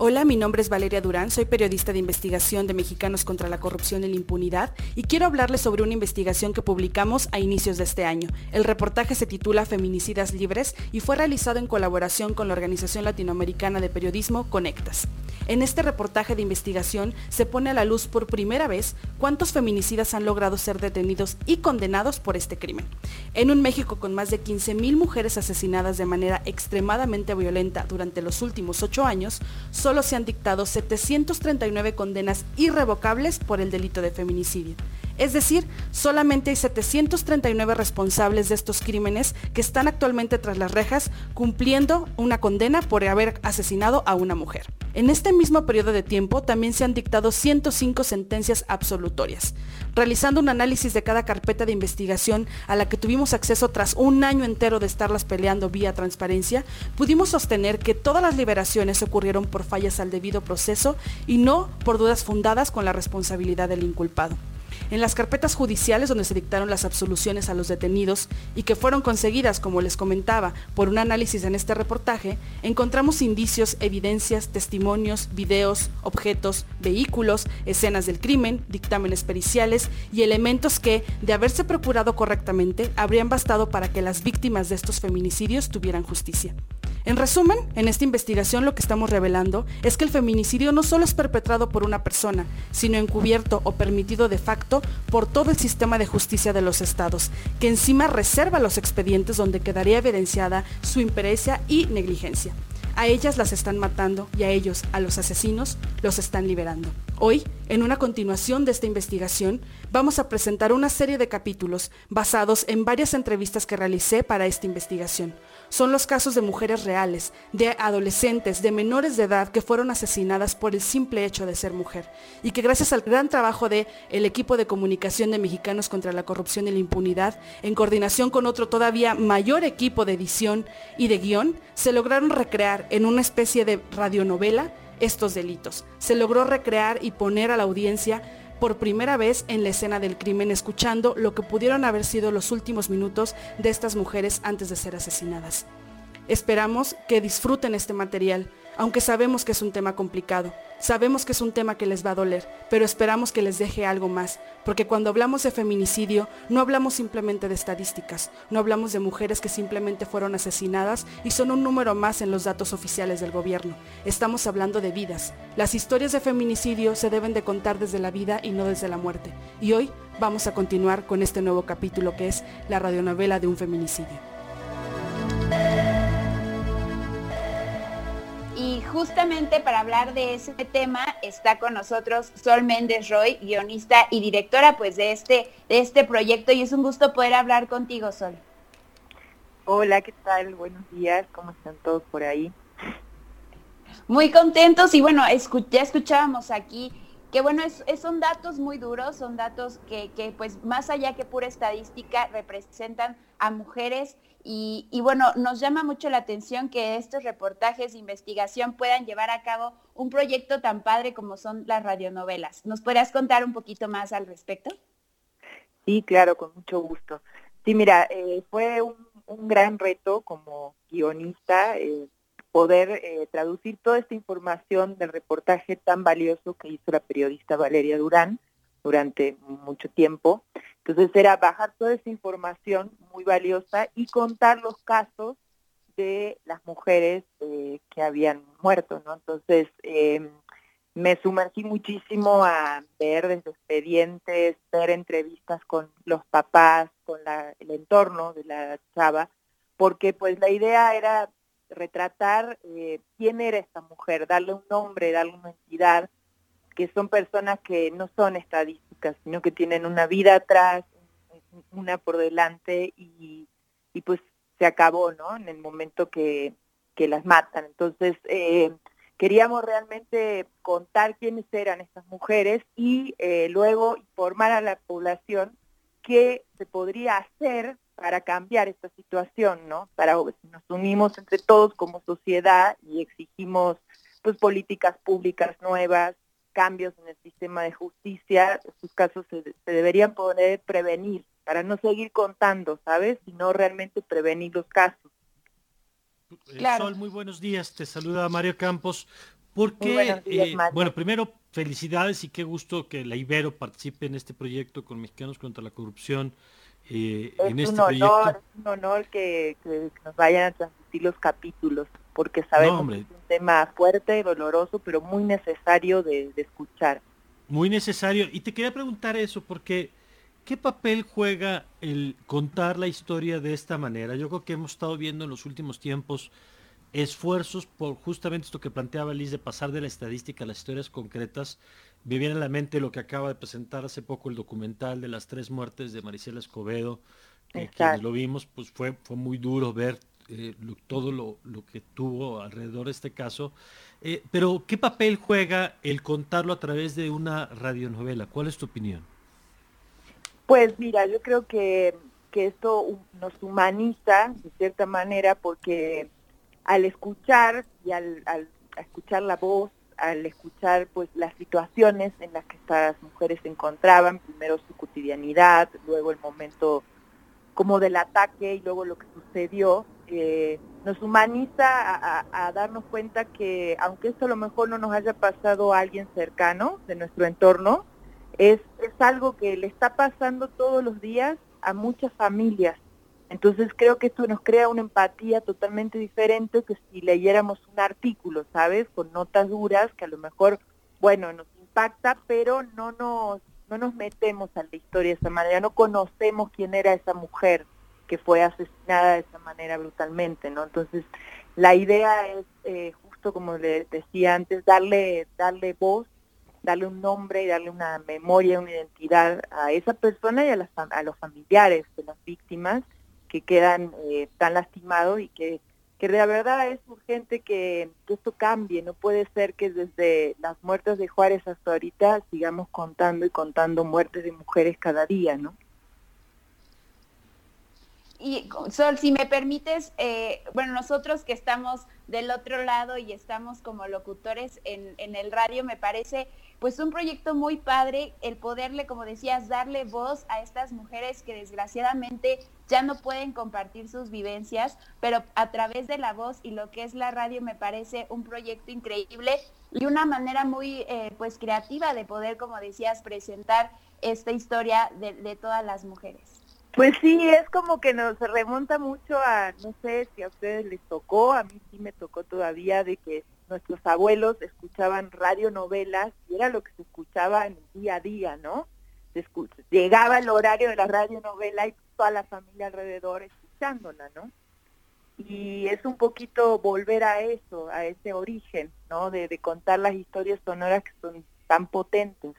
Hola, mi nombre es Valeria Durán, soy periodista de investigación de Mexicanos contra la Corrupción y la Impunidad y quiero hablarles sobre una investigación que publicamos a inicios de este año. El reportaje se titula Feminicidas Libres y fue realizado en colaboración con la Organización Latinoamericana de Periodismo Conectas. En este reportaje de investigación se pone a la luz por primera vez cuántos feminicidas han logrado ser detenidos y condenados por este crimen. En un México con más de 15.000 mujeres asesinadas de manera extremadamente violenta durante los últimos ocho años, solo se han dictado 739 condenas irrevocables por el delito de feminicidio. Es decir, solamente hay 739 responsables de estos crímenes que están actualmente tras las rejas cumpliendo una condena por haber asesinado a una mujer. En este mismo periodo de tiempo también se han dictado 105 sentencias absolutorias. Realizando un análisis de cada carpeta de investigación a la que tuvimos acceso tras un año entero de estarlas peleando vía transparencia, pudimos sostener que todas las liberaciones ocurrieron por fallas al debido proceso y no por dudas fundadas con la responsabilidad del inculpado. En las carpetas judiciales donde se dictaron las absoluciones a los detenidos y que fueron conseguidas, como les comentaba, por un análisis en este reportaje, encontramos indicios, evidencias, testimonios, videos, objetos, vehículos, escenas del crimen, dictámenes periciales y elementos que, de haberse procurado correctamente, habrían bastado para que las víctimas de estos feminicidios tuvieran justicia. En resumen, en esta investigación lo que estamos revelando es que el feminicidio no solo es perpetrado por una persona, sino encubierto o permitido de facto por todo el sistema de justicia de los estados, que encima reserva los expedientes donde quedaría evidenciada su imperecia y negligencia. A ellas las están matando y a ellos, a los asesinos, los están liberando. Hoy, en una continuación de esta investigación, vamos a presentar una serie de capítulos basados en varias entrevistas que realicé para esta investigación son los casos de mujeres reales, de adolescentes, de menores de edad que fueron asesinadas por el simple hecho de ser mujer y que gracias al gran trabajo de equipo de comunicación de Mexicanos contra la Corrupción y la Impunidad, en coordinación con otro todavía mayor equipo de edición y de guion, se lograron recrear en una especie de radionovela estos delitos. Se logró recrear y poner a la audiencia por primera vez en la escena del crimen, escuchando lo que pudieron haber sido los últimos minutos de estas mujeres antes de ser asesinadas. Esperamos que disfruten este material, aunque sabemos que es un tema complicado. Sabemos que es un tema que les va a doler, pero esperamos que les deje algo más, porque cuando hablamos de feminicidio no hablamos simplemente de estadísticas, no hablamos de mujeres que simplemente fueron asesinadas y son un número más en los datos oficiales del gobierno. Estamos hablando de vidas. Las historias de feminicidio se deben de contar desde la vida y no desde la muerte. Y hoy vamos a continuar con este nuevo capítulo que es la radionovela de un feminicidio. Justamente para hablar de ese tema está con nosotros Sol Méndez Roy, guionista y directora pues de este, de este proyecto y es un gusto poder hablar contigo, Sol. Hola, ¿qué tal? Buenos días, ¿cómo están todos por ahí? Muy contentos y bueno, ya escuchábamos aquí que bueno, son datos muy duros, son datos que, que, pues más allá que pura estadística representan a mujeres y, bueno, nos llama mucho la atención que estos reportajes de investigación puedan llevar a cabo un proyecto tan padre como son las radionovelas. ¿Nos podrías contar un poquito más al respecto? Sí, claro, con mucho gusto. Sí, mira, eh, fue un, gran reto como guionista eh, poder eh, traducir toda esta información del reportaje tan valioso que hizo la periodista Valeria Durán durante mucho tiempo. Entonces era bajar toda esa información muy valiosa y contar los casos de las mujeres eh, que habían muerto, ¿no? Entonces em, me sumergí muchísimo a ver desde expedientes, ver entrevistas con los papás, con el entorno de la chava, porque pues la idea era retratar eh, quién era esta mujer, darle un nombre, darle una entidad, que son personas que no son estadísticas, sino que tienen una vida atrás, una por delante y, pues se acabó, ¿no? En el momento que, las matan. Entonces, eh, queríamos realmente contar quiénes eran estas mujeres y eh, luego informar a la población qué se podría hacer para cambiar esta situación, ¿no? Para si nos unimos entre todos como sociedad y exigimos pues políticas públicas nuevas, cambios en el sistema de justicia, estos casos se, deberían poder prevenir para no seguir contando, ¿sabes? Sino realmente prevenir los casos. Claro. Sol, muy buenos días. Te saluda Mario Campos. Porque, eh, bueno, primero, felicidades y qué gusto que la Ibero participe en este proyecto con Mexicanos contra la Corrupción. Eh, en este proyecto. Es un honor que, nos vayan a transmitir los capítulos, porque sabemos que es un tema fuerte, doloroso, pero muy necesario de, de escuchar. Muy necesario. Y te quería preguntar eso, porque ¿qué papel juega el contar la historia de esta manera? Yo creo que hemos estado viendo en los últimos tiempos esfuerzos por justamente esto que planteaba Liz de pasar de la estadística a las historias concretas. Me viene a la mente lo que acaba de presentar hace poco el documental de las tres muertes de Maricela Escobedo, que lo vimos, pues fue, fue muy duro ver eh, todo lo, que tuvo alrededor de este caso. Eh, pero, ¿qué papel juega el contarlo a través de una radionovela? ¿Cuál es tu opinión? Pues mira, yo creo que, que esto nos humaniza de cierta manera porque al escuchar y al, escuchar la voz, al escuchar pues las situaciones en las que estas mujeres se encontraban, primero su cotidianidad, luego el momento como del ataque y luego lo que sucedió, eh, nos humaniza a, darnos cuenta que aunque esto a lo mejor no nos haya pasado a alguien cercano de nuestro entorno, es, es algo que le está pasando todos los días a muchas familias entonces creo que esto nos crea una empatía totalmente diferente que si leyéramos un artículo, ¿sabes? Con notas duras que a lo mejor, bueno, nos impacta, pero no nos, no nos metemos a la historia de esa manera, no conocemos quién era esa mujer que fue asesinada de esa manera brutalmente, ¿no? Entonces la idea es, eh, justo como le decía antes, darle, darle voz, darle un nombre y darle una memoria, una identidad a esa persona y a, las, a los familiares de las víctimas que quedan eh, tan lastimados y que, que de verdad es urgente que, esto cambie. No puede ser que desde las muertes de Juárez hasta ahorita sigamos contando y contando muertes de mujeres cada día, ¿no? Y Sol, si me permites, eh, bueno, nosotros que estamos del otro lado y estamos como locutores en, el radio, me parece pues un proyecto muy padre el poderle, como decías, darle voz a estas mujeres que desgraciadamente ya no pueden compartir sus vivencias, pero a través de la voz y lo que es la radio me parece un proyecto increíble y una manera muy eh, pues creativa de poder, como decías, presentar esta historia de todas las mujeres. Pues sí, es como que nos remonta mucho a, no sé si a ustedes les tocó, a mí sí me tocó todavía de que nuestros abuelos escuchaban radionovelas y era lo que se escuchaba en el día a día, ¿no? llegaba el horario de la radionovela y toda la familia alrededor escuchándola, ¿no? Y es un poquito volver a eso, a ese origen, ¿no? De, contar las historias sonoras que son tan potentes.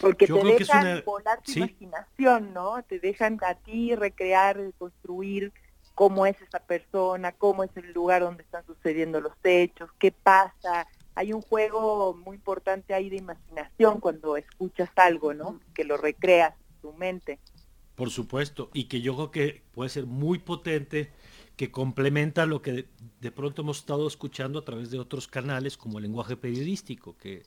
Porque te dejan volar tu imaginación, ¿no? Te dejan a ti recrear, construir cómo es esa persona, cómo es el lugar donde están sucediendo los hechos, qué pasa. Hay un juego muy importante ahí de imaginación cuando escuchas algo, ¿no? Que lo recreas en tu mente. Por supuesto, y que yo creo que puede ser muy potente, que complementa lo que de, pronto hemos estado escuchando a través de otros canales como el lenguaje periodístico, que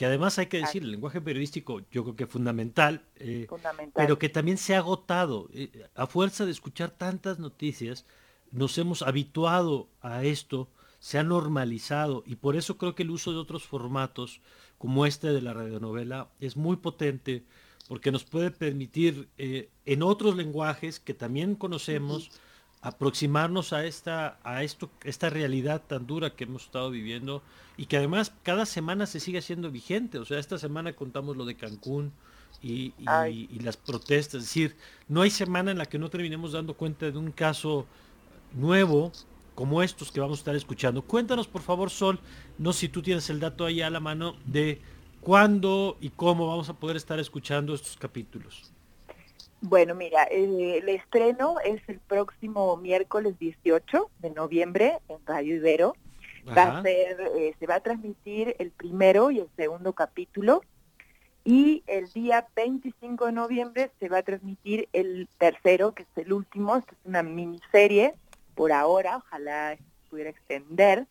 que además hay que decir, el lenguaje periodístico yo creo que es fundamental, eh, pero que también se ha agotado. Eh, a fuerza de escuchar tantas noticias, nos hemos habituado a esto, se ha normalizado y por eso creo que el uso de otros formatos como este de la radionovela es muy potente porque nos puede permitir eh, en otros lenguajes que también conocemos, aproximarnos a esta, a esto, esta realidad tan dura que hemos estado viviendo y que además cada semana se sigue siendo vigente. O sea, esta semana contamos lo de Cancún y, las protestas. Es decir, no hay semana en la que no terminemos dando cuenta de un caso nuevo como estos que vamos a estar escuchando. Cuéntanos, por favor, Sol, no si tú tienes el dato ahí a la mano de cuándo y cómo vamos a poder estar escuchando estos capítulos. Bueno, mira, el estreno es el próximo miércoles 18 de noviembre en Radio Ibero. Va a ser, eh, se va a transmitir el primero y el segundo capítulo y el día 25 de noviembre se va a transmitir el tercero, que es el último. Esta es una miniserie por ahora, ojalá pudiera extender,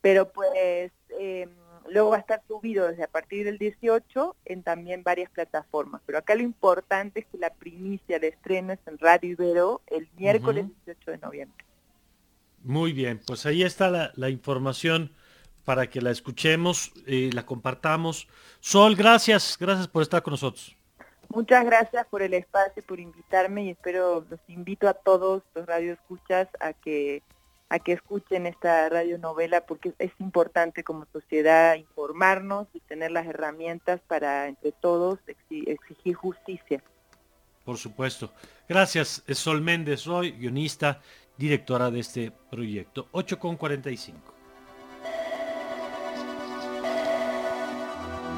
pero pues eh, Luego va a estar subido desde a partir del 18 en también varias plataformas. Pero acá lo importante es que la primicia de estreno es en Radio Ibero el miércoles 18 de noviembre. Muy bien, pues ahí está la, información para que la escuchemos, y la compartamos. Sol, gracias, gracias por estar con nosotros. Muchas gracias por el espacio, por invitarme y espero, los invito a todos los radioescuchas a que a que escuchen esta radionovela porque es importante como sociedad informarnos y tener las herramientas para entre todos exigir justicia. Por supuesto. Gracias, Sol Méndez, soy guionista, directora de este proyecto. 8 con 45.